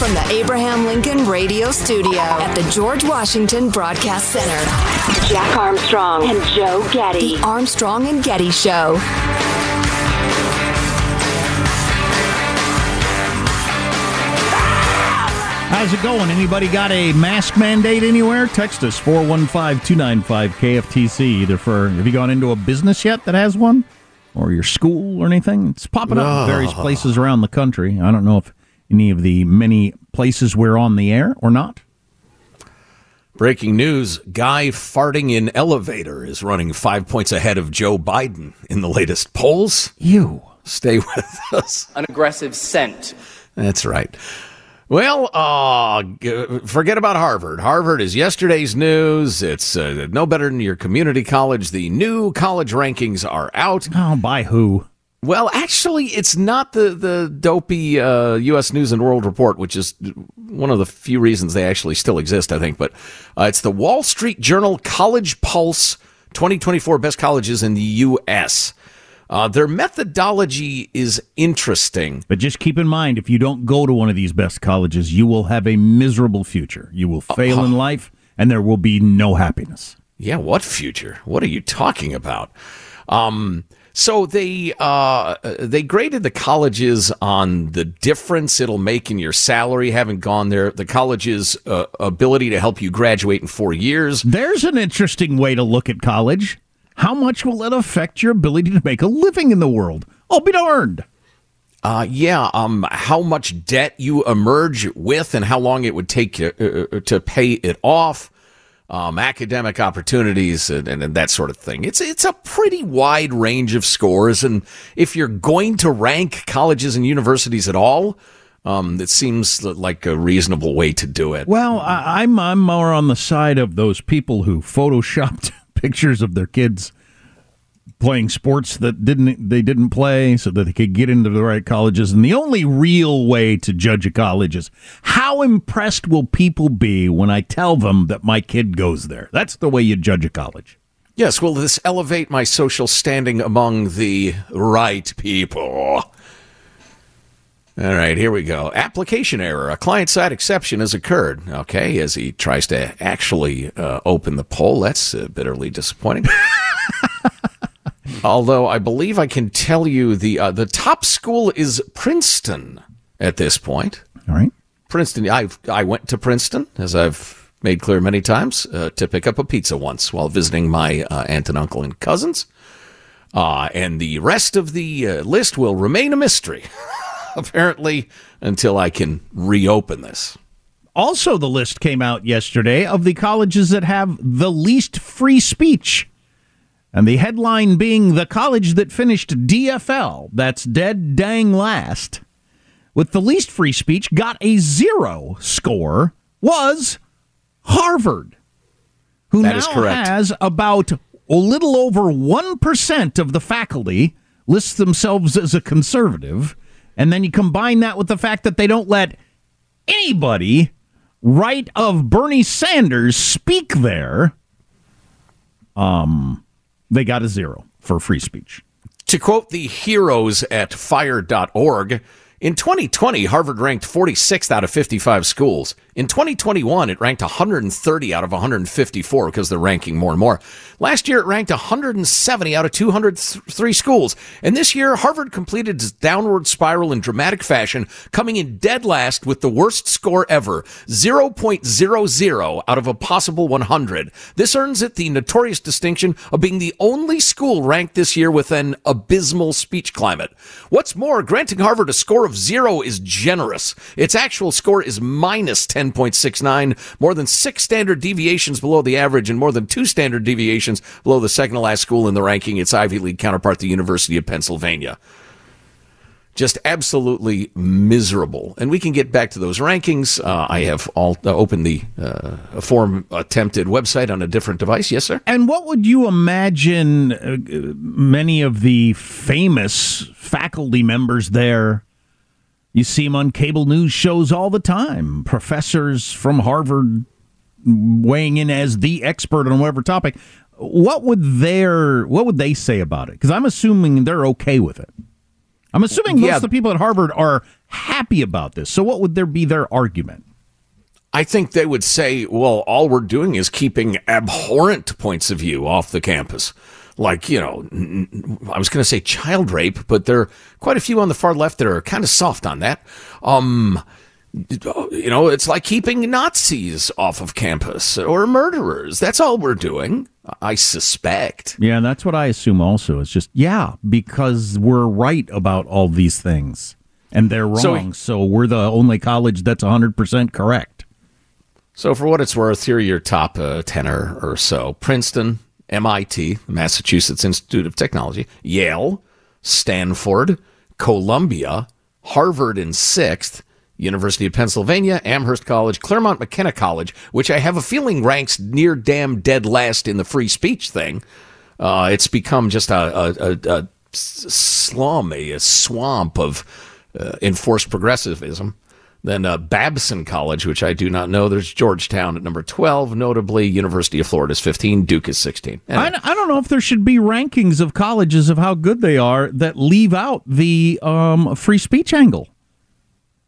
From the Abraham Lincoln Radio Studio at the George Washington Broadcast Center, Jack Armstrong and Joe Getty. The Armstrong and Getty Show. How's it going? Anybody got a mask mandate anywhere? Text us 415-295-KFTC either for have you gone into a business yet that has one or your school or anything? It's popping up in various places around the country. I don't know if any of the many places we're on the air or not. Breaking news Guy farting in elevator is running five points ahead of Joe Biden in the latest polls. You. Stay with us. An aggressive scent. That's right. Well, uh, forget about Harvard. Harvard is yesterday's news. It's uh, no better than your community college. The new college rankings are out. Oh, by who? Well, actually, it's not the the dopey uh, U.S. News and World Report, which is one of the few reasons they actually still exist, I think. But uh, it's the Wall Street Journal College Pulse 2024 Best Colleges in the U.S. Uh, their methodology is interesting. But just keep in mind, if you don't go to one of these best colleges, you will have a miserable future. You will fail in life, and there will be no happiness. Yeah, what future? What are you talking about? Um, so they uh, they graded the colleges on the difference it'll make in your salary having gone there, the college's uh, ability to help you graduate in four years. There's an interesting way to look at college. How much will it affect your ability to make a living in the world? I'll be darned. Uh, yeah, um, how much debt you emerge with and how long it would take you uh, uh, to pay it off, um, academic opportunities and, and, and that sort of thing. It's it's a pretty wide range of scores, and if you're going to rank colleges and universities at all, um, it seems like a reasonable way to do it. Well, I, I'm I'm more on the side of those people who photoshopped pictures of their kids playing sports that didn't they didn't play so that they could get into the right colleges and the only real way to judge a college is how impressed will people be when I tell them that my kid goes there that's the way you judge a college Yes, will this elevate my social standing among the right people? All right, here we go. Application error. A client side exception has occurred. Okay, as he tries to actually uh, open the poll. That's uh, bitterly disappointing. Although I believe I can tell you the uh, the top school is Princeton at this point. all right Princeton. I I went to Princeton as I've made clear many times uh, to pick up a pizza once while visiting my uh, aunt and uncle and cousins. Uh, and the rest of the uh, list will remain a mystery. apparently, until I can reopen this. Also, the list came out yesterday of the colleges that have the least free speech. And the headline being the college that finished DFL, that's dead dang last, with the least free speech, got a zero score, was Harvard, who That now is correct. has about a little over 1% of the faculty lists themselves as a conservative. And then you combine that with the fact that they don't let anybody right of Bernie Sanders speak there. Um, they got a zero for free speech. To quote the heroes at fire.org, in 2020, Harvard ranked 46th out of 55 schools. In 2021, it ranked 130 out of 154 because they're ranking more and more. Last year, it ranked 170 out of 203 schools. And this year, Harvard completed its downward spiral in dramatic fashion, coming in dead last with the worst score ever 0.00 out of a possible 100. This earns it the notorious distinction of being the only school ranked this year with an abysmal speech climate. What's more, granting Harvard a score of zero is generous. Its actual score is minus 10.69, more than six standard deviations below the average and more than two standard deviations below the second to last school in the ranking, its Ivy League counterpart, the University of Pennsylvania just absolutely miserable. And we can get back to those rankings. Uh, I have all uh, opened the uh, form attempted website on a different device. Yes, sir. And what would you imagine uh, many of the famous faculty members there? You see them on cable news shows all the time. Professors from Harvard weighing in as the expert on whatever topic. What would their what would they say about it? Because I'm assuming they're okay with it. I'm assuming most Yeah. of the people at Harvard are happy about this. So what would there be their argument? I think they would say, well, all we're doing is keeping abhorrent points of view off the campus. Like, you know, I was going to say child rape, but there are quite a few on the far left that are kind of soft on that. Um, you know, it's like keeping Nazis off of campus or murderers. That's all we're doing, I suspect. Yeah, that's what I assume also. It's just, yeah, because we're right about all these things and they're wrong. So, we're the only college that's 100% correct. So, for what it's worth, here are your top uh, 10 or, or so Princeton, MIT, Massachusetts Institute of Technology, Yale, Stanford, Columbia, Harvard in sixth, University of Pennsylvania, Amherst College, Claremont McKenna College, which I have a feeling ranks near damn dead last in the free speech thing. Uh, it's become just a, a, a, a slum, a swamp of uh, enforced progressivism. Then uh, Babson College, which I do not know. There's Georgetown at number 12, notably University of Florida is 15, Duke is 16. I, I don't know if there should be rankings of colleges of how good they are that leave out the um, free speech angle.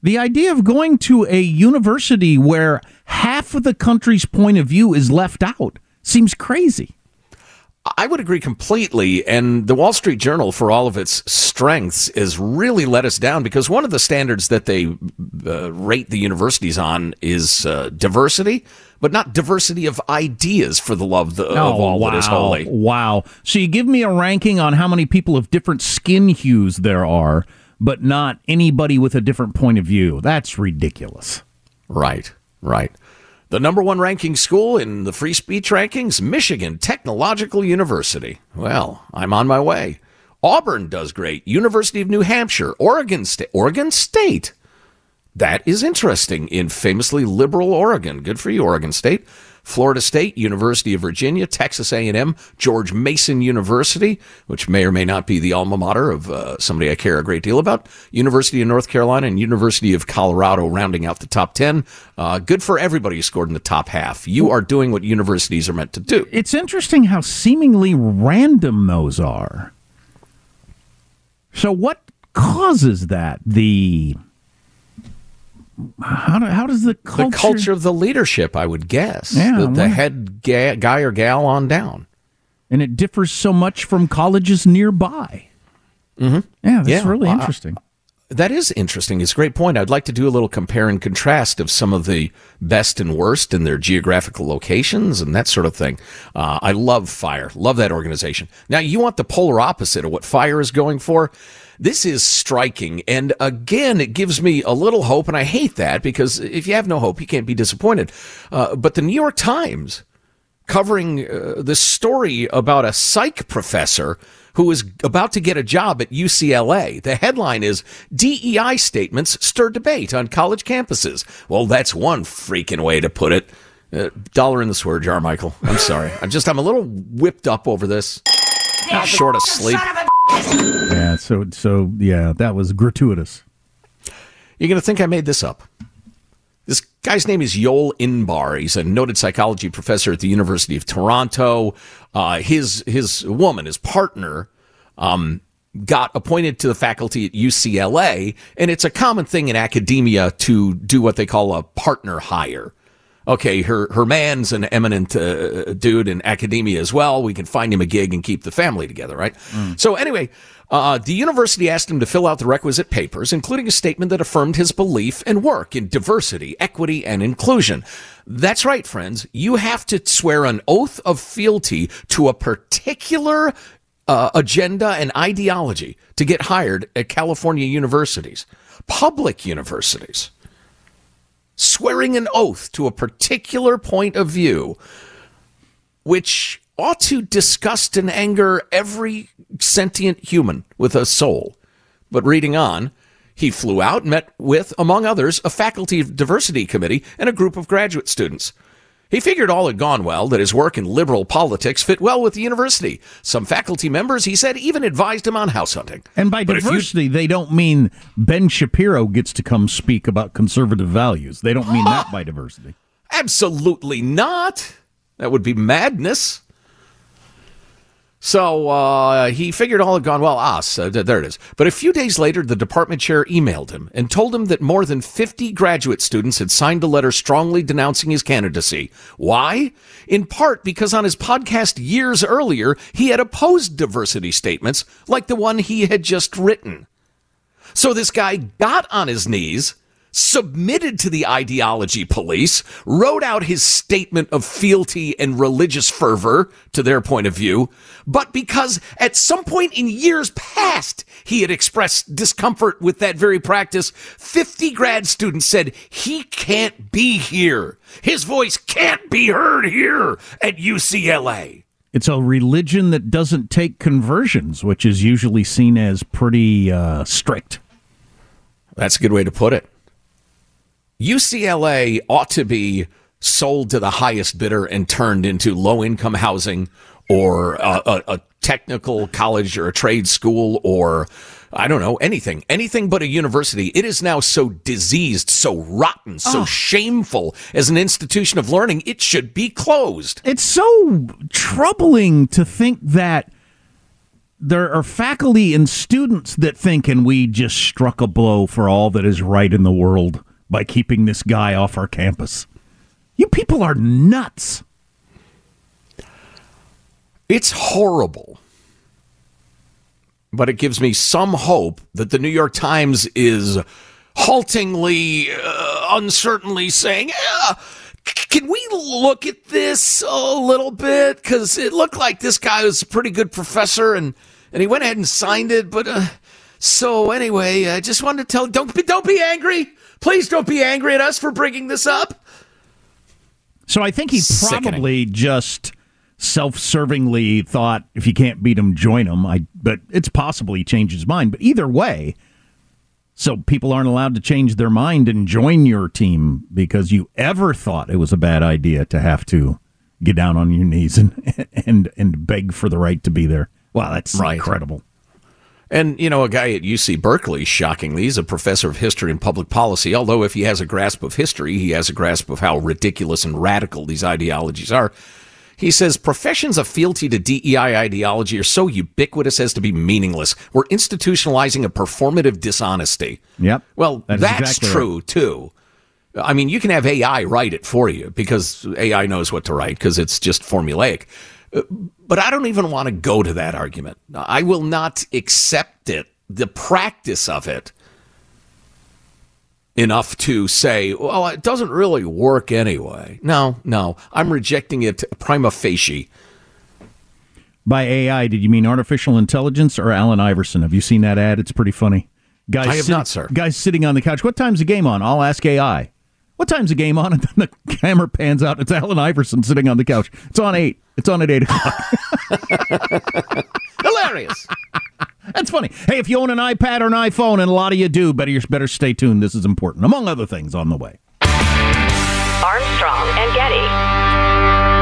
The idea of going to a university where half of the country's point of view is left out seems crazy. I would agree completely. And the Wall Street Journal, for all of its strengths, has really let us down because one of the standards that they uh, rate the universities on is uh, diversity, but not diversity of ideas for the love the, of all wow. that is holy. Wow. So you give me a ranking on how many people of different skin hues there are, but not anybody with a different point of view. That's ridiculous. Right, right. The number one ranking school in the free speech rankings, Michigan Technological University. Well, I'm on my way. Auburn does great. University of New Hampshire, Oregon State, Oregon State. That is interesting in famously liberal Oregon. Good for you, Oregon State. Florida State, University of Virginia, Texas A&M, George Mason University, which may or may not be the alma mater of uh, somebody I care a great deal about, University of North Carolina, and University of Colorado, rounding out the top 10. Uh, good for everybody who scored in the top half. You are doing what universities are meant to do. It's interesting how seemingly random those are. So, what causes that? The how, do, how does the culture, The culture of the leadership, I would guess. Yeah, the, the head ga- guy or gal on down. and it differs so much from colleges nearby. Mm-hmm. Yeah, that's Yeah, really well, I- interesting. That is interesting. It's a great point. I'd like to do a little compare and contrast of some of the best and worst in their geographical locations and that sort of thing. Uh, I love Fire. Love that organization. Now, you want the polar opposite of what Fire is going for. This is striking. And again, it gives me a little hope. And I hate that because if you have no hope, you can't be disappointed. Uh, but the New York Times covering uh, this story about a psych professor who is about to get a job at UCLA. The headline is DEI statements stir debate on college campuses. Well, that's one freaking way to put it. Uh, dollar in the swear jar, Michael. I'm sorry. I'm just, I'm a little whipped up over this. Not short of sleep. Yeah, so so yeah, that was gratuitous. You're going to think I made this up. This guy's name is Yoel Inbar. He's a noted psychology professor at the University of Toronto. Uh, his his woman, his partner, um, got appointed to the faculty at UCLA, and it's a common thing in academia to do what they call a partner hire okay, her her man's an eminent uh, dude in academia as well. We can find him a gig and keep the family together, right? Mm. So anyway, uh, the university asked him to fill out the requisite papers, including a statement that affirmed his belief and work in diversity, equity, and inclusion. That's right, friends. You have to swear an oath of fealty to a particular uh, agenda and ideology to get hired at California universities, public universities swearing an oath to a particular point of view, which ought to disgust and anger every sentient human with a soul. But reading on, he flew out met with, among others, a faculty diversity committee and a group of graduate students. He figured all had gone well, that his work in liberal politics fit well with the university. Some faculty members, he said, even advised him on house hunting. And by but diversity, you... they don't mean Ben Shapiro gets to come speak about conservative values. They don't mean that by diversity. Absolutely not. That would be madness. So uh, he figured all had gone well. Ah, so there it is. But a few days later, the department chair emailed him and told him that more than 50 graduate students had signed a letter strongly denouncing his candidacy. Why? In part because on his podcast years earlier, he had opposed diversity statements like the one he had just written. So this guy got on his knees submitted to the ideology police, wrote out his statement of fealty and religious fervor to their point of view, but because at some point in years past he had expressed discomfort with that very practice, 50 grad students said he can't be here. His voice can't be heard here at UCLA. It's a religion that doesn't take conversions, which is usually seen as pretty uh, strict. That's a good way to put it. UCLA ought to be sold to the highest bidder and turned into low income housing or a, a, a, technical college or a trade school or I don't know, anything, anything but a university. It is now so diseased, so rotten, so oh. shameful as an institution of learning. It should be closed. It's so troubling to think that there are faculty and students that think, and we just struck a blow for all that is right in the world by keeping this guy off our campus. You people are nuts. It's horrible. But it gives me some hope that the New York Times is haltingly, uh, uncertainly saying, yeah, can we look at this a little bit? Because it looked like this guy was a pretty good professor and, and he went ahead and signed it. But uh, so anyway, I just wanted to tell don't be, don't be angry. Please don't be angry at us for bringing this up. So I think he probably just self-servingly thought if you can't beat him, join him. I but it's possible he changed his mind. But either way, so people aren't allowed to change their mind and join your team because you ever thought it was a bad idea to have to get down on your knees and and and beg for the right to be there. Wow, that's right. incredible. And, you know, a guy at UC Berkeley, shockingly, is a professor of history and public policy. Although, if he has a grasp of history, he has a grasp of how ridiculous and radical these ideologies are. He says professions of fealty to DEI ideology are so ubiquitous as to be meaningless. We're institutionalizing a performative dishonesty. Yep. Well, that that's exactly true, right. too. I mean, you can have AI write it for you because AI knows what to write because it's just formulaic. But I don't even want to go to that argument. I will not accept it, the practice of it, enough to say, well, it doesn't really work anyway. No, no. I'm rejecting it prima facie. By AI, did you mean artificial intelligence or Allen Iverson? Have you seen that ad? It's pretty funny. Guys I have not, sir. Guys sitting on the couch. What time's the game on? I'll ask AI. What time's the game on? And then the camera pans out. It's Allen Iverson sitting on the couch. It's on eight. It's on at eight o'clock. Hilarious. That's funny. Hey, if you own an iPad or an iPhone, and a lot of you do, better you better stay tuned. This is important, among other things, on the way. Armstrong and Getty.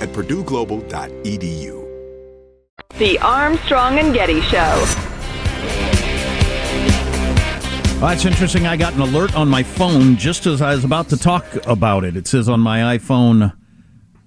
at purdueglobal.edu. The Armstrong and Getty Show. Well, that's interesting. I got an alert on my phone just as I was about to talk about it. It says on my iPhone,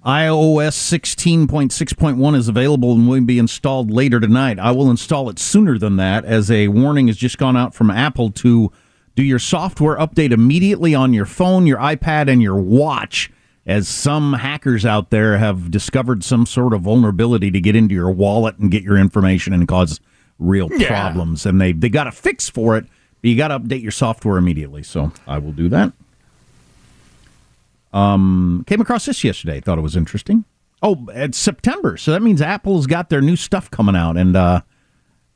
iOS 16.6.1 is available and will be installed later tonight. I will install it sooner than that, as a warning has just gone out from Apple to do your software update immediately on your phone, your iPad, and your watch as some hackers out there have discovered some sort of vulnerability to get into your wallet and get your information and cause real yeah. problems. And they, they got a fix for it, but you got to update your software immediately. So I will do that. Um, came across this yesterday. Thought it was interesting. Oh, it's September, so that means Apple's got their new stuff coming out, and uh,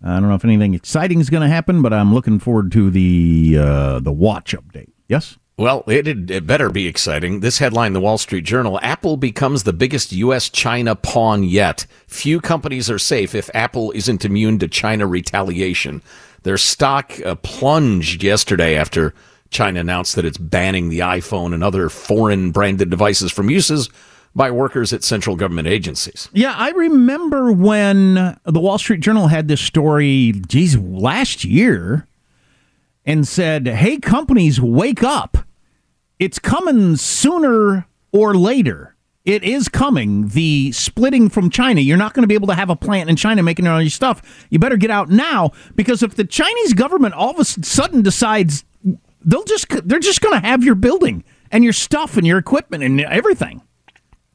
I don't know if anything exciting is going to happen, but I'm looking forward to the uh, the watch update. Yes. Well, it, it better be exciting. This headline, the Wall Street Journal Apple becomes the biggest U.S. China pawn yet. Few companies are safe if Apple isn't immune to China retaliation. Their stock uh, plunged yesterday after China announced that it's banning the iPhone and other foreign branded devices from uses by workers at central government agencies. Yeah, I remember when the Wall Street Journal had this story, geez, last year and said, hey, companies, wake up it's coming sooner or later. It is coming. The splitting from China. You're not going to be able to have a plant in China making all your stuff. You better get out now because if the Chinese government all of a sudden decides they'll just they're just going to have your building and your stuff and your equipment and everything.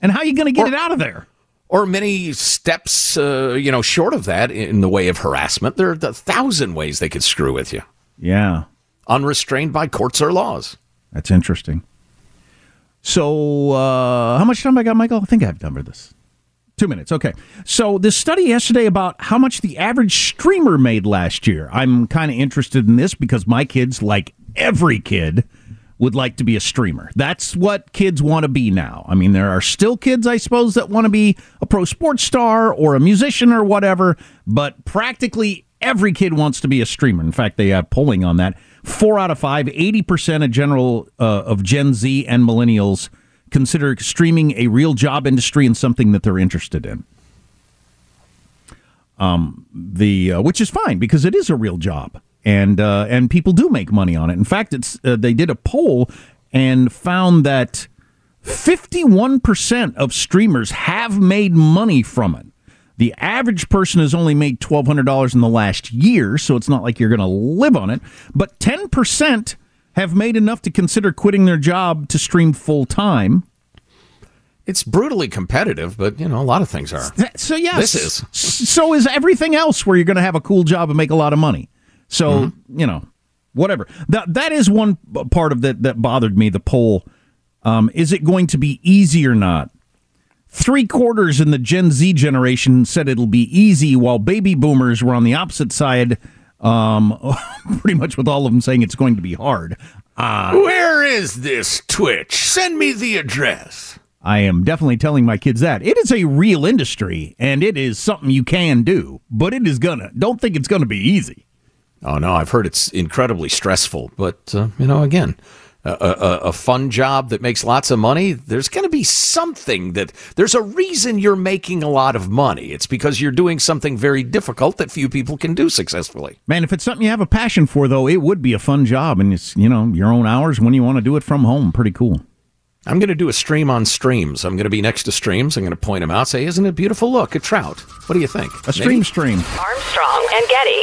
And how are you going to get or, it out of there? Or many steps, uh, you know, short of that in the way of harassment. There are a thousand ways they could screw with you. Yeah, unrestrained by courts or laws. That's interesting. So, uh, how much time I got, Michael? I think I have time for this. Two minutes. Okay. So, this study yesterday about how much the average streamer made last year. I'm kind of interested in this because my kids, like every kid, would like to be a streamer. That's what kids want to be now. I mean, there are still kids, I suppose, that want to be a pro sports star or a musician or whatever, but practically every kid wants to be a streamer. In fact, they have polling on that. Four out of five, 80% of general uh, of Gen Z and millennials consider streaming a real job industry and something that they're interested in. Um, the uh, which is fine because it is a real job, and uh, and people do make money on it. In fact, it's uh, they did a poll and found that fifty one percent of streamers have made money from it. The average person has only made twelve hundred dollars in the last year, so it's not like you're going to live on it. But ten percent have made enough to consider quitting their job to stream full time. It's brutally competitive, but you know a lot of things are. So yes, This is. So is everything else where you're going to have a cool job and make a lot of money. So Mm-hmm. you know, whatever. That that is one part of that that bothered me. The poll: um, is it going to be easy or not? Three quarters in the Gen Z generation said it'll be easy, while baby boomers were on the opposite side. Um, pretty much with all of them saying it's going to be hard. Where is this Twitch? Send me the address. I am definitely telling my kids that it is a real industry and it is something you can do, but it is gonna. Don't think it's gonna be easy. Oh no, I've heard it's incredibly stressful, but uh, you know, again, a, a, a fun job that makes lots of money. There's going to be something that there's a reason you're making a lot of money. It's because you're doing something very difficult that few people can do successfully. Man, if it's something you have a passion for, though, it would be a fun job, and it's you know your own hours when you want to do it from home. Pretty cool. I'm going to do a stream on streams. I'm going to be next to streams. I'm going to point them out. Say, isn't it beautiful? Look, a trout. What do you think? A stream stream. Armstrong and Getty.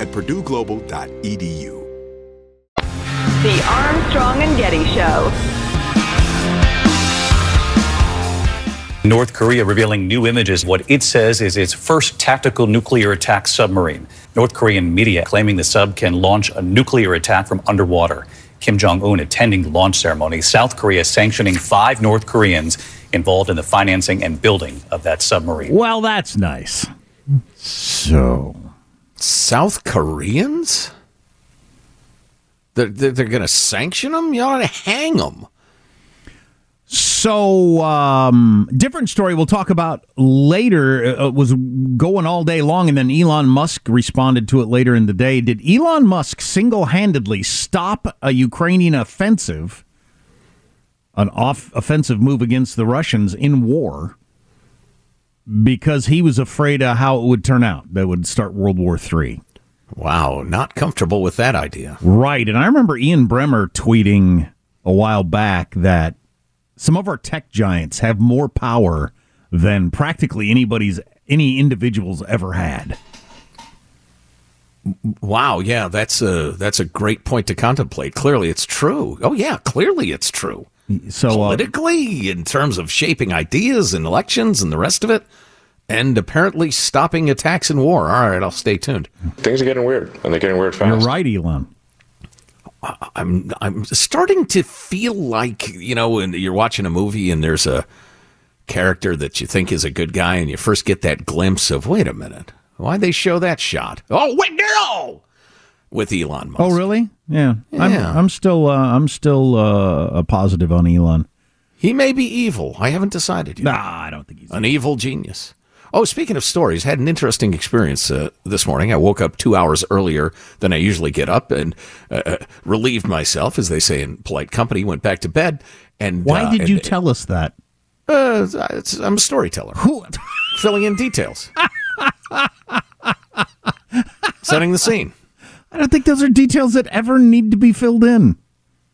at purdueglobal.edu. The Armstrong and Getty Show. North Korea revealing new images, what it says is its first tactical nuclear attack submarine. North Korean media claiming the sub can launch a nuclear attack from underwater. Kim Jong un attending the launch ceremony. South Korea sanctioning five North Koreans involved in the financing and building of that submarine. Well, that's nice. So, South Koreans? They're, they're, they're going to sanction them? You ought to hang them. so um, different story we'll talk about later. It was going all day long, and then Elon Musk responded to it later in the day. Did Elon Musk single-handedly stop a Ukrainian offensive, an off offensive move against the Russians in war? Because he was afraid of how it would turn out. That would start World War III. Wow, not comfortable with that idea. Right. And I remember Ian Bremmer tweeting a while back that some of our tech giants have more power than practically anybody's any individuals ever had. Wow, yeah, that's a that's a great point to contemplate. Clearly, it's true. Oh yeah, clearly it's true. So uh, Politically, in terms of shaping ideas and elections and the rest of it, and apparently stopping attacks and war. All right, I'll stay tuned. Things are getting weird, and they're getting weird fast. You're right, Elon. I'm I'm starting to feel like you know when you're watching a movie and there's a character that you think is a good guy, and you first get that glimpse of wait a minute, why'd they show that shot? Oh wait, no, with Elon Musk. Oh, really? Yeah. Yeah. I'm, I'm still uh, I'm still uh, a positive on Elon. He may be evil. I haven't decided yet. Nah, I don't think he's an evil genius. Oh, speaking of stories, had an interesting experience uh, this morning. I woke up two hours earlier than I usually get up and uh, uh, relieved myself, as they say in polite company. Went back to bed. And Why uh, did and- you tell us that? Uh, it's- I'm a storyteller, Who? filling in details, setting the scene. I don't think those are details that ever need to be filled in.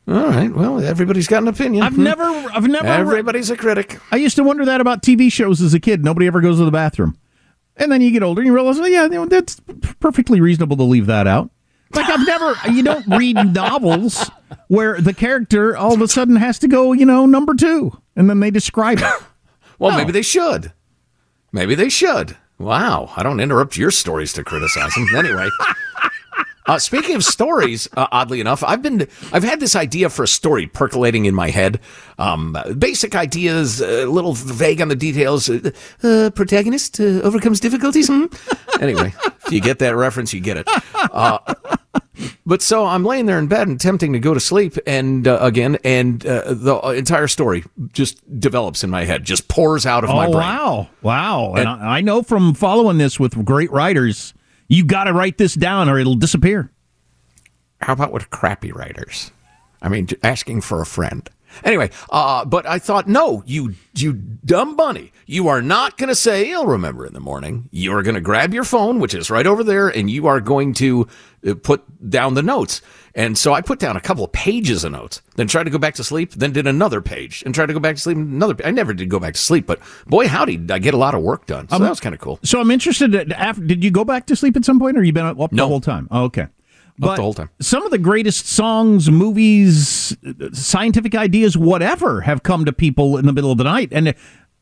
All right. Well, everybody's got an opinion. I've Hmm. never, I've never. Everybody's a critic. I used to wonder that about TV shows as a kid. Nobody ever goes to the bathroom, and then you get older and you realize, well, yeah, you know, that's perfectly reasonable to leave that out. Like I've never, you don't read novels where the character all of a sudden has to go, you know, number two, and then they describe it. Well, No. maybe they should. Maybe they should. Wow. I don't interrupt your stories to criticize them. Anyway. Uh, speaking of stories, uh, oddly enough, I've been I've had this idea for a story percolating in my head. Um, basic ideas, a little vague on the details. Uh, uh, protagonist uh, overcomes difficulties. Hmm? Anyway, if you get that reference, you get it. Uh, but so I'm laying there in bed and attempting to go to sleep, and uh, again, and uh, the entire story just develops in my head, just pours out of my oh brain. wow, wow! And, I, I know from following this with great writers, you got to write this down or it'll disappear. How about with crappy writers? I mean, asking for a friend. Anyway, uh, but I thought, no, you you dumb bunny, you are not going to say you'll remember in the morning. You are going to grab your phone, which is right over there, and you are going to uh, put down the notes. And so I put down a couple of pages of notes, then tried to go back to sleep, then did another page, and tried to go back to sleep. Another. I never did go back to sleep, but boy, howdy, did I get a lot of work done. So that was kind of cool. So I'm interested. After, did you go back to sleep at some point, or you been up No. the whole time? Oh, okay. But the whole time. some of the greatest songs, movies, uh, scientific ideas, whatever, have come to people in the middle of the night, and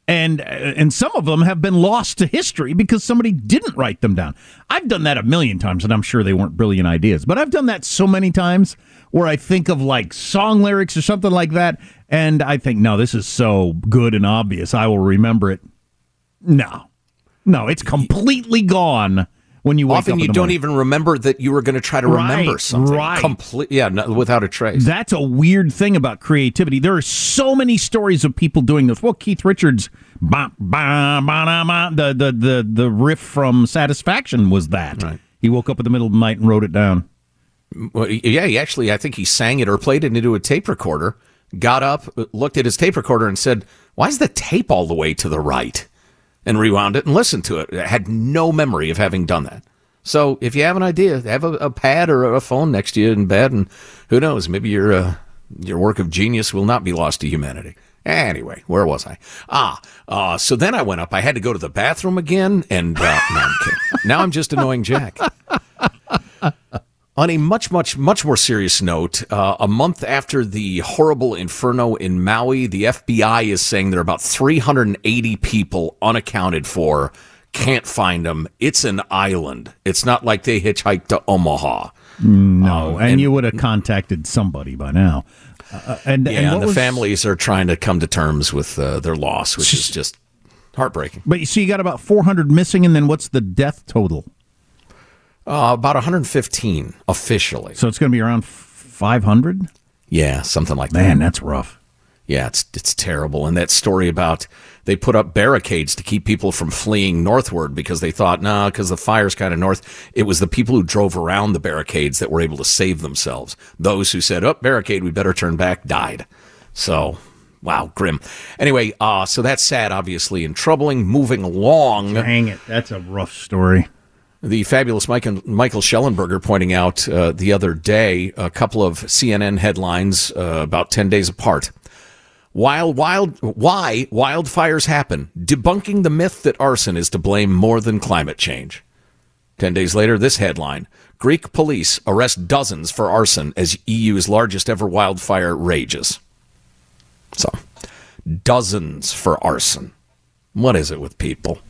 and uh, and some of them have been lost to history because somebody didn't write them down. I've done that a million times, and I'm sure they weren't brilliant ideas, but I've done that so many times where I think of like song lyrics or something like that, and I think, no, this is so good and obvious, I will remember it. No, no, it's completely gone when you wake Often up. in you don't even remember that you were going to try to remember Right, something. right. Complete, yeah, no, without a trace. That's a weird thing about creativity. There are so many stories of people doing this. Well, Keith Richards, bah, bah, bah, the, the the the riff from Satisfaction was that. Right. He woke up in the middle of the night and wrote it down. Well, yeah, he actually, I think he sang it or played it into a tape recorder, got up, looked at his tape recorder, and said, Why is the tape all the way to the right? And rewound it and listened to it. I had no memory of having done that. So if you have an idea, have a, a pad or a phone next to you in bed, and who knows, maybe your, uh, your work of genius will not be lost to humanity. Anyway, where was I? Ah, uh, so then I went up. I had to go to the bathroom again, and uh, no, I'm now I'm just annoying Jack. On a much, much, much more serious note, uh, a month after the horrible inferno in Maui, the FBI is saying there are about 380 people unaccounted for. Can't find them. It's an island. It's not like they hitchhiked to Omaha. No, and, and- you would have contacted somebody by now. Uh, and, Yeah, and, and, the was- families are trying to come to terms with uh, their loss, which is just heartbreaking. But you see, you got about 400 missing, and then what's the death total? Uh, about 115 officially. So it's going to be around 500. Yeah, something like that. Man, that's rough. Yeah, it's it's terrible. And that story about they put up barricades to keep people from fleeing northward because they thought, nah, because the fire's kind of north. It was the people who drove around the barricades that were able to save themselves. Those who said, "Oh, barricade, we better turn back," died. So, wow, grim. Anyway, uh, so that's sad, obviously, and troubling. Moving along. Dang it, that's a rough story. The fabulous Michael, Shellenberger pointing out uh, the other day a couple of CNN headlines uh, about 10 days apart. While wild, why wildfires happen, debunking the myth that arson is to blame more than climate change. 10 days later, this headline Greek police arrest dozens for arson as EU's largest ever wildfire rages. So, dozens for arson. What is it with people?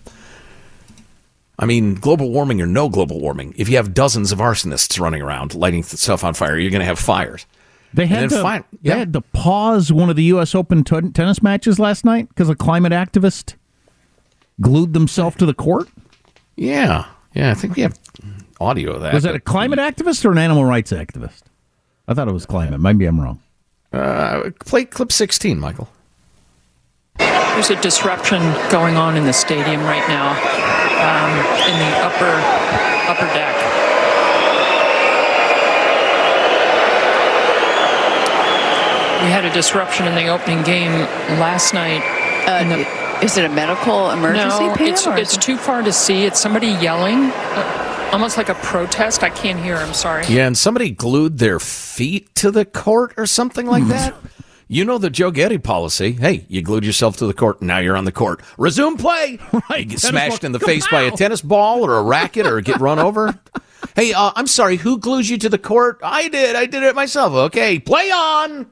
I mean, global warming or no global warming, if you have dozens of arsonists running around lighting stuff on fire, you're going to have fires. They had, to, fine, yeah. they had to pause one of the U.S. Open t- tennis matches last night because a climate activist glued themselves to the court. Yeah, yeah. I think we have audio of that. Was that a climate activist or an animal rights activist? I thought it was climate. Maybe I'm wrong. Uh, play clip 16, Michael. There's a disruption going on in the stadium right now, um, in the upper upper deck. We had a disruption in the opening game last night. Uh, the, is it a medical emergency? No, it's, it's too far to see. It's somebody yelling. Uh, almost like a protest. I can't hear. I'm sorry. Yeah, and somebody glued their feet to the court or something like that. You know the Joe Getty policy. Hey, you glued yourself to the court. Now you're on the court. Resume play. Right. You get smashed in the face by a tennis ball or a racket or get run over. hey, uh, I'm sorry. Who glued you to the court? I did. I did it myself. Okay, play on.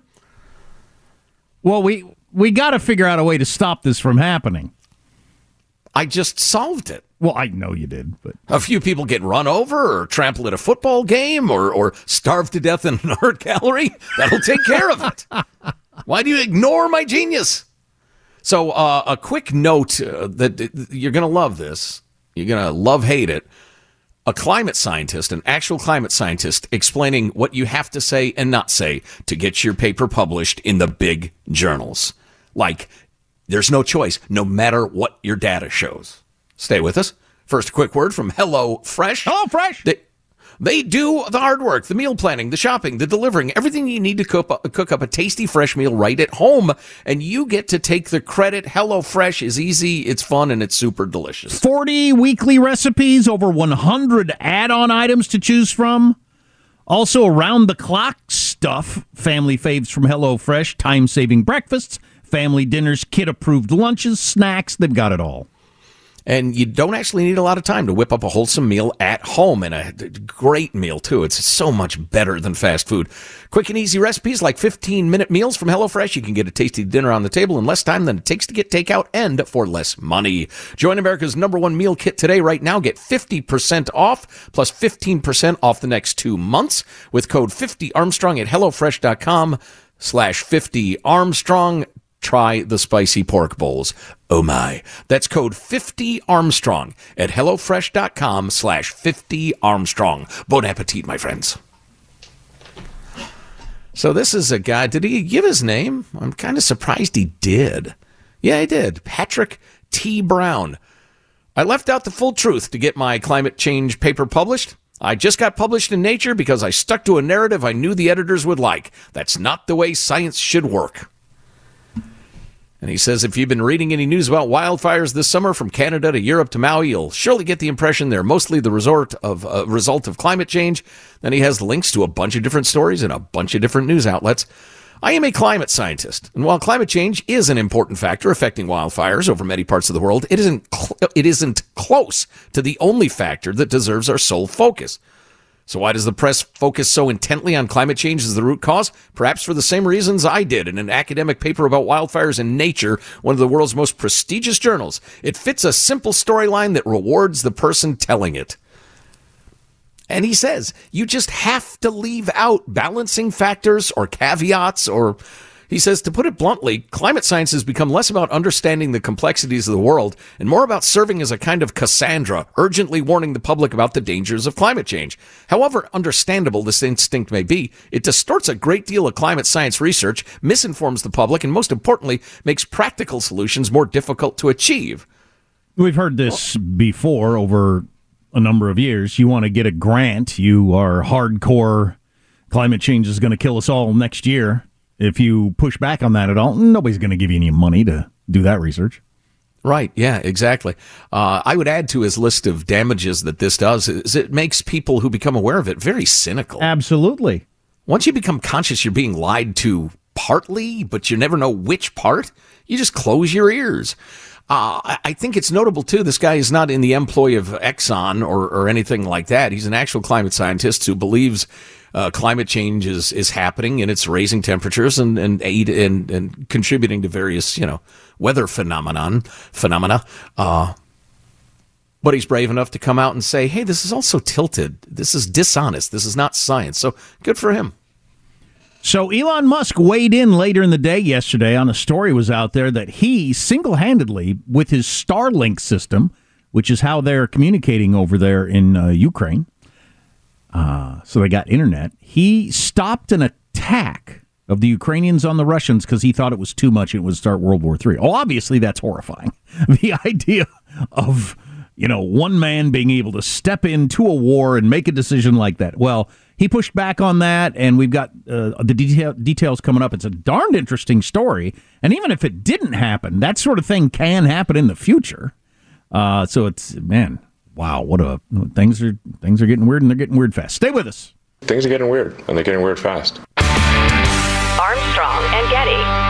Well, we we got to figure out a way to stop this from happening. I just solved it. Well, I know you did, but a few people get run over or trampled at a football game or or starved to death in an art gallery. That'll take care of it. Why do you ignore my genius? So, uh, a quick note uh, that you're going to love this. You're going to love hate it. A climate scientist, an actual climate scientist, explaining what you have to say and not say to get your paper published in the big journals. Like, there's no choice, no matter what your data shows. Stay with us. First, a quick word from Hello Fresh. Hello Fresh. They, they do the hard work, the meal planning, the shopping, the delivering, everything you need to cook up, cook up a tasty fresh meal right at home. And you get to take the credit. Hello Fresh is easy, it's fun, and it's super delicious. 40 weekly recipes, over 100 add on items to choose from. Also, around the clock stuff, family faves from HelloFresh, time saving breakfasts, family dinners, kid approved lunches, snacks. They've got it all. And you don't actually need a lot of time to whip up a wholesome meal at home and a great meal, too. It's so much better than fast food. Quick and easy recipes like 15 minute meals from HelloFresh. You can get a tasty dinner on the table in less time than it takes to get takeout and for less money. Join America's number one meal kit today, right now. Get 50% off plus 15% off the next two months with code 50 Armstrong at HelloFresh.com slash 50 Armstrong try the spicy pork bowls. Oh my. That's code 50 Armstrong at HelloFresh.com slash 50 Armstrong. Bon appetit, my friends. So this is a guy. Did he give his name? I'm kind of surprised he did. Yeah, he did. Patrick T. Brown. I left out the full truth to get my climate change paper published. I just got published in Nature because I stuck to a narrative I knew the editors would like. That's not the way science should work. And he says if you've been reading any news about wildfires this summer from Canada to Europe to Maui, you'll surely get the impression they're mostly the resort of uh, result of climate change. Then he has links to a bunch of different stories and a bunch of different news outlets. I am a climate scientist, and while climate change is an important factor affecting wildfires over many parts of the world, it isn't cl- it isn't close to the only factor that deserves our sole focus. So, why does the press focus so intently on climate change as the root cause? Perhaps for the same reasons I did in an academic paper about wildfires in Nature, one of the world's most prestigious journals. It fits a simple storyline that rewards the person telling it. And he says, you just have to leave out balancing factors or caveats or he says, to put it bluntly, climate science has become less about understanding the complexities of the world and more about serving as a kind of Cassandra, urgently warning the public about the dangers of climate change. However understandable this instinct may be, it distorts a great deal of climate science research, misinforms the public, and most importantly, makes practical solutions more difficult to achieve. We've heard this before over a number of years. You want to get a grant, you are hardcore climate change is going to kill us all next year if you push back on that at all, nobody's going to give you any money to do that research. Right. Yeah, exactly. Uh, I would add to his list of damages that this does is it makes people who become aware of it very cynical. Absolutely. Once you become conscious you're being lied to partly, but you never know which part, you just close your ears. Uh, I think it's notable too. This guy is not in the employ of Exxon or, or anything like that. He's an actual climate scientist who believes uh, climate change is, is happening and it's raising temperatures and, and aid and, and contributing to various, you know, weather phenomenon, phenomena. Uh, but he's brave enough to come out and say, "Hey, this is also tilted. This is dishonest. This is not science." So good for him. So Elon Musk weighed in later in the day yesterday on a story was out there that he single-handedly with his Starlink system, which is how they're communicating over there in uh, Ukraine. Uh, so they got internet. He stopped an attack of the Ukrainians on the Russians because he thought it was too much and it would start World War III. Oh, obviously that's horrifying. The idea of you know one man being able to step into a war and make a decision like that. Well, he pushed back on that, and we've got uh, the detail, details coming up. It's a darned interesting story, and even if it didn't happen, that sort of thing can happen in the future. Uh, so it's man, wow, what a things are things are getting weird, and they're getting weird fast. Stay with us. Things are getting weird, and they're getting weird fast. Armstrong and Getty.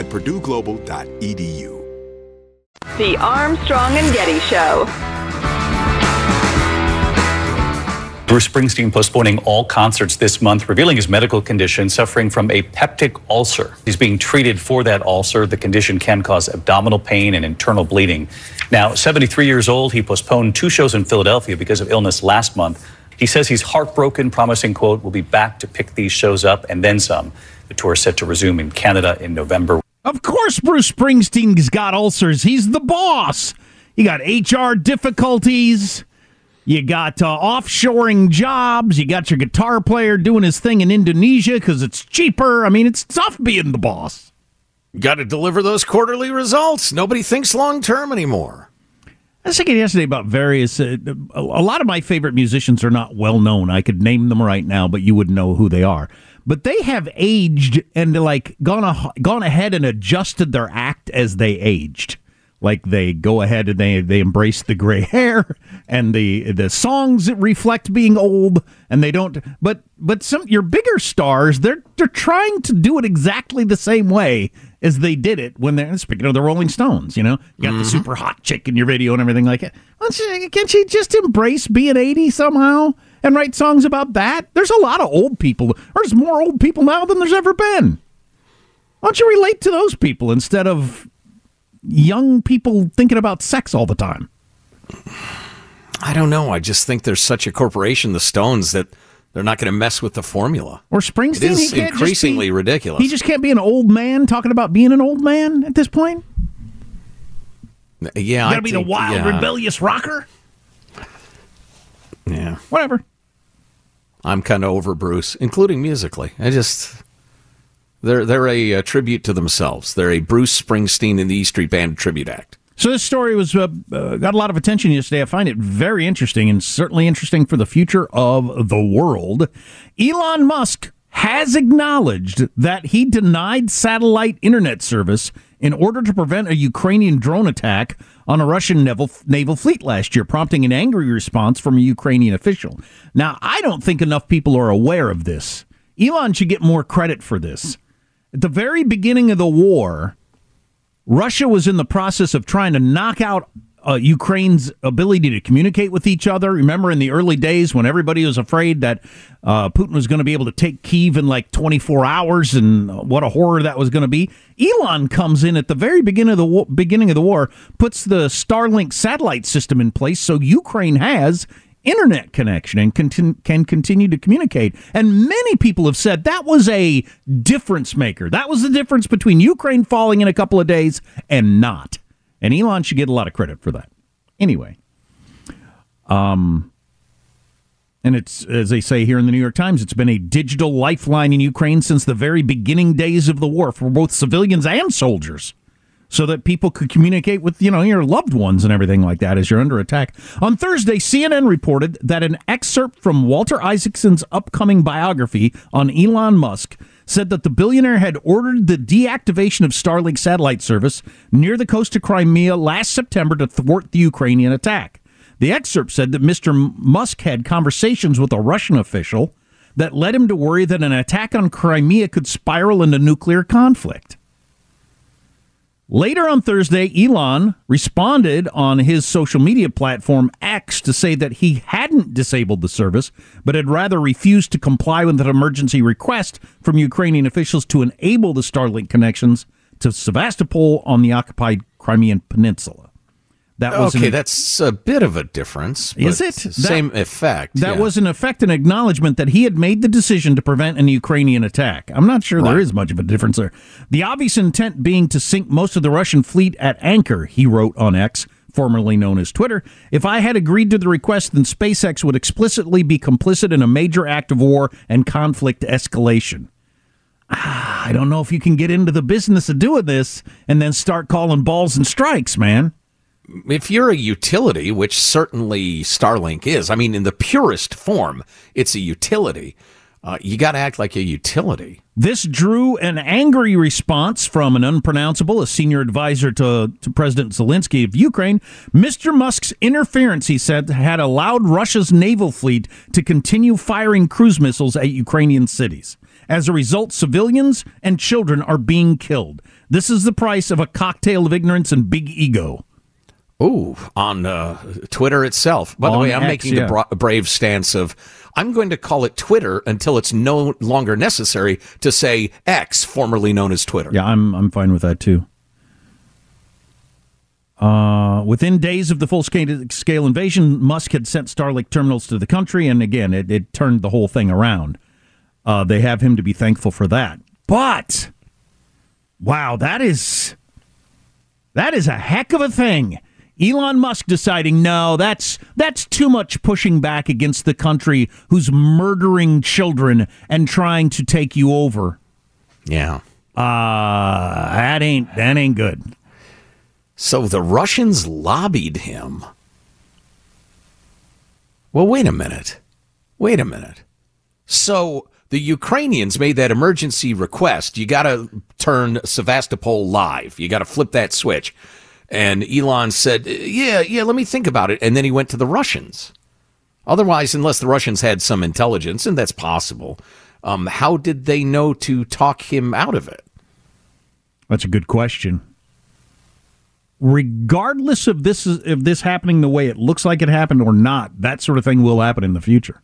at purdueglobal.edu. The Armstrong and Getty Show. Bruce Springsteen postponing all concerts this month, revealing his medical condition, suffering from a peptic ulcer. He's being treated for that ulcer. The condition can cause abdominal pain and internal bleeding. Now, 73 years old, he postponed two shows in Philadelphia because of illness last month. He says he's heartbroken, promising, quote, we'll be back to pick these shows up and then some. The tour is set to resume in Canada in November. Of course, Bruce Springsteen's got ulcers. He's the boss. You got HR difficulties. You got uh, offshoring jobs. You got your guitar player doing his thing in Indonesia because it's cheaper. I mean, it's tough being the boss. Got to deliver those quarterly results. Nobody thinks long term anymore. I was thinking yesterday about various. Uh, a lot of my favorite musicians are not well known. I could name them right now, but you wouldn't know who they are but they have aged and like gone a, gone ahead and adjusted their act as they aged. Like they go ahead and they they embrace the gray hair and the the songs that reflect being old and they don't. But but some your bigger stars they're they're trying to do it exactly the same way as they did it when they're speaking of the Rolling Stones. You know, you got mm-hmm. the super hot chick in your video and everything like that. Can't she just embrace being eighty somehow? And write songs about that? There's a lot of old people. There's more old people now than there's ever been. Why don't you relate to those people instead of young people thinking about sex all the time? I don't know. I just think there's such a corporation, the Stones, that they're not going to mess with the formula. Or Springsteen, it is increasingly be, ridiculous. He just can't be an old man talking about being an old man at this point. Yeah, you got to be the wild, yeah. rebellious rocker. Yeah, whatever. I'm kind of over Bruce, including musically. I just they're they're a, a, tribute to themselves. They're a Bruce Springsteen and the E Street Band tribute act. So this story was uh, uh, got a lot of attention yesterday. I find it very interesting and certainly interesting for the future of the world. Elon Musk has acknowledged that he denied satellite internet service in order to prevent a Ukrainian drone attack on a Russian naval, naval fleet last year, prompting an angry response from a Ukrainian official. Now, I don't think enough people are aware of this. Elon should get more credit for this. At the very beginning of the war, Russia was in the process of trying to knock out uh, Ukraine's ability to communicate with each other. Remember in the early days when everybody was afraid that uh, Putin was going to be able to take Kiev in like 24 hours, and what a horror that was going to be. Elon comes in at the very beginning of the war, beginning of the war, puts the Starlink satellite system in place, so Ukraine has internet connection and can continue to communicate. And many people have said that was a difference maker. That was the difference between Ukraine falling in a couple of days and not. And Elon should get a lot of credit for that. Anyway, um, and it's, as they say here in the New York Times, it's been a digital lifeline in Ukraine since the very beginning days of the war for both civilians and soldiers so that people could communicate with you know your loved ones and everything like that as you're under attack. On Thursday, CNN reported that an excerpt from Walter Isaacson's upcoming biography on Elon Musk said that the billionaire had ordered the deactivation of Starlink satellite service near the coast of Crimea last September to thwart the Ukrainian attack. The excerpt said that Mr. Musk had conversations with a Russian official that led him to worry that an attack on Crimea could spiral into nuclear conflict. Later on Thursday, Elon responded on his social media platform X to say that he hadn't disabled the service, but had rather refused to comply with an emergency request from Ukrainian officials to enable the Starlink connections to Sevastopol on the occupied Crimean Peninsula. That was okay. An, that's a bit of a difference. Is it same that, effect? That yeah. was in effect an acknowledgement that he had made the decision to prevent an Ukrainian attack. I'm not sure right. there is much of a difference there. The obvious intent being to sink most of the Russian fleet at anchor. He wrote on X, formerly known as Twitter. If I had agreed to the request, then SpaceX would explicitly be complicit in a major act of war and conflict escalation. Ah, I don't know if you can get into the business of doing this and then start calling balls and strikes, man if you're a utility, which certainly Starlink is, I mean, in the purest form, it's a utility. Uh, you got to act like a utility. This drew an angry response from an unpronounceable, a senior advisor to, to President Zelensky of Ukraine. Mr. Musk's interference, he said, had allowed Russia's naval fleet to continue firing cruise missiles at Ukrainian cities. As a result, civilians and children are being killed. This is the price of a cocktail of ignorance and big ego. Oh, on uh, Twitter itself. By on the way, I'm X, making yeah. the bra- brave stance of I'm going to call it Twitter until it's no longer necessary to say X, formerly known as Twitter. Yeah, I'm I'm fine with that too. Uh, within days of the full scale invasion, Musk had sent Starlink terminals to the country, and again, it, it turned the whole thing around. Uh, they have him to be thankful for that. But wow, that is that is a heck of a thing Elon Musk deciding no, that's that's too much pushing back against the country who's murdering children and trying to take you over. Yeah. Uh that ain't that ain't good. So the Russians lobbied him. Well, wait a minute. Wait a minute. So the Ukrainians made that emergency request. You got to turn Sevastopol live. You got to flip that switch. And Elon said, Yeah, yeah, let me think about it. And then he went to the Russians. Otherwise, unless the Russians had some intelligence, and that's possible, um, how did they know to talk him out of it? That's a good question. Regardless of this of this happening the way it looks like it happened or not, that sort of thing will happen in the future.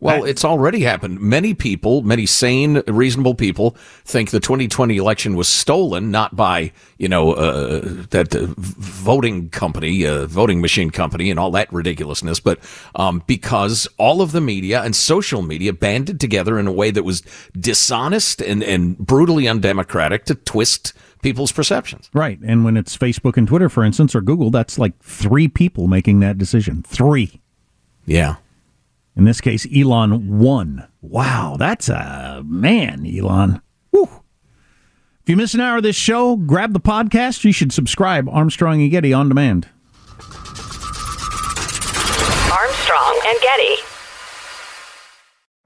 Well, it's already happened. Many people, many sane, reasonable people, think the 2020 election was stolen, not by you know uh, that uh, voting company, uh, voting machine company, and all that ridiculousness, but um, because all of the media and social media banded together in a way that was dishonest and, and brutally undemocratic to twist people's perceptions. Right, and when it's Facebook and Twitter, for instance, or Google, that's like three people making that decision. Three. Yeah. In this case, Elon won. Wow, that's a man, Elon. Whew. If you miss an hour of this show, grab the podcast. You should subscribe. Armstrong and Getty on demand. Armstrong and Getty.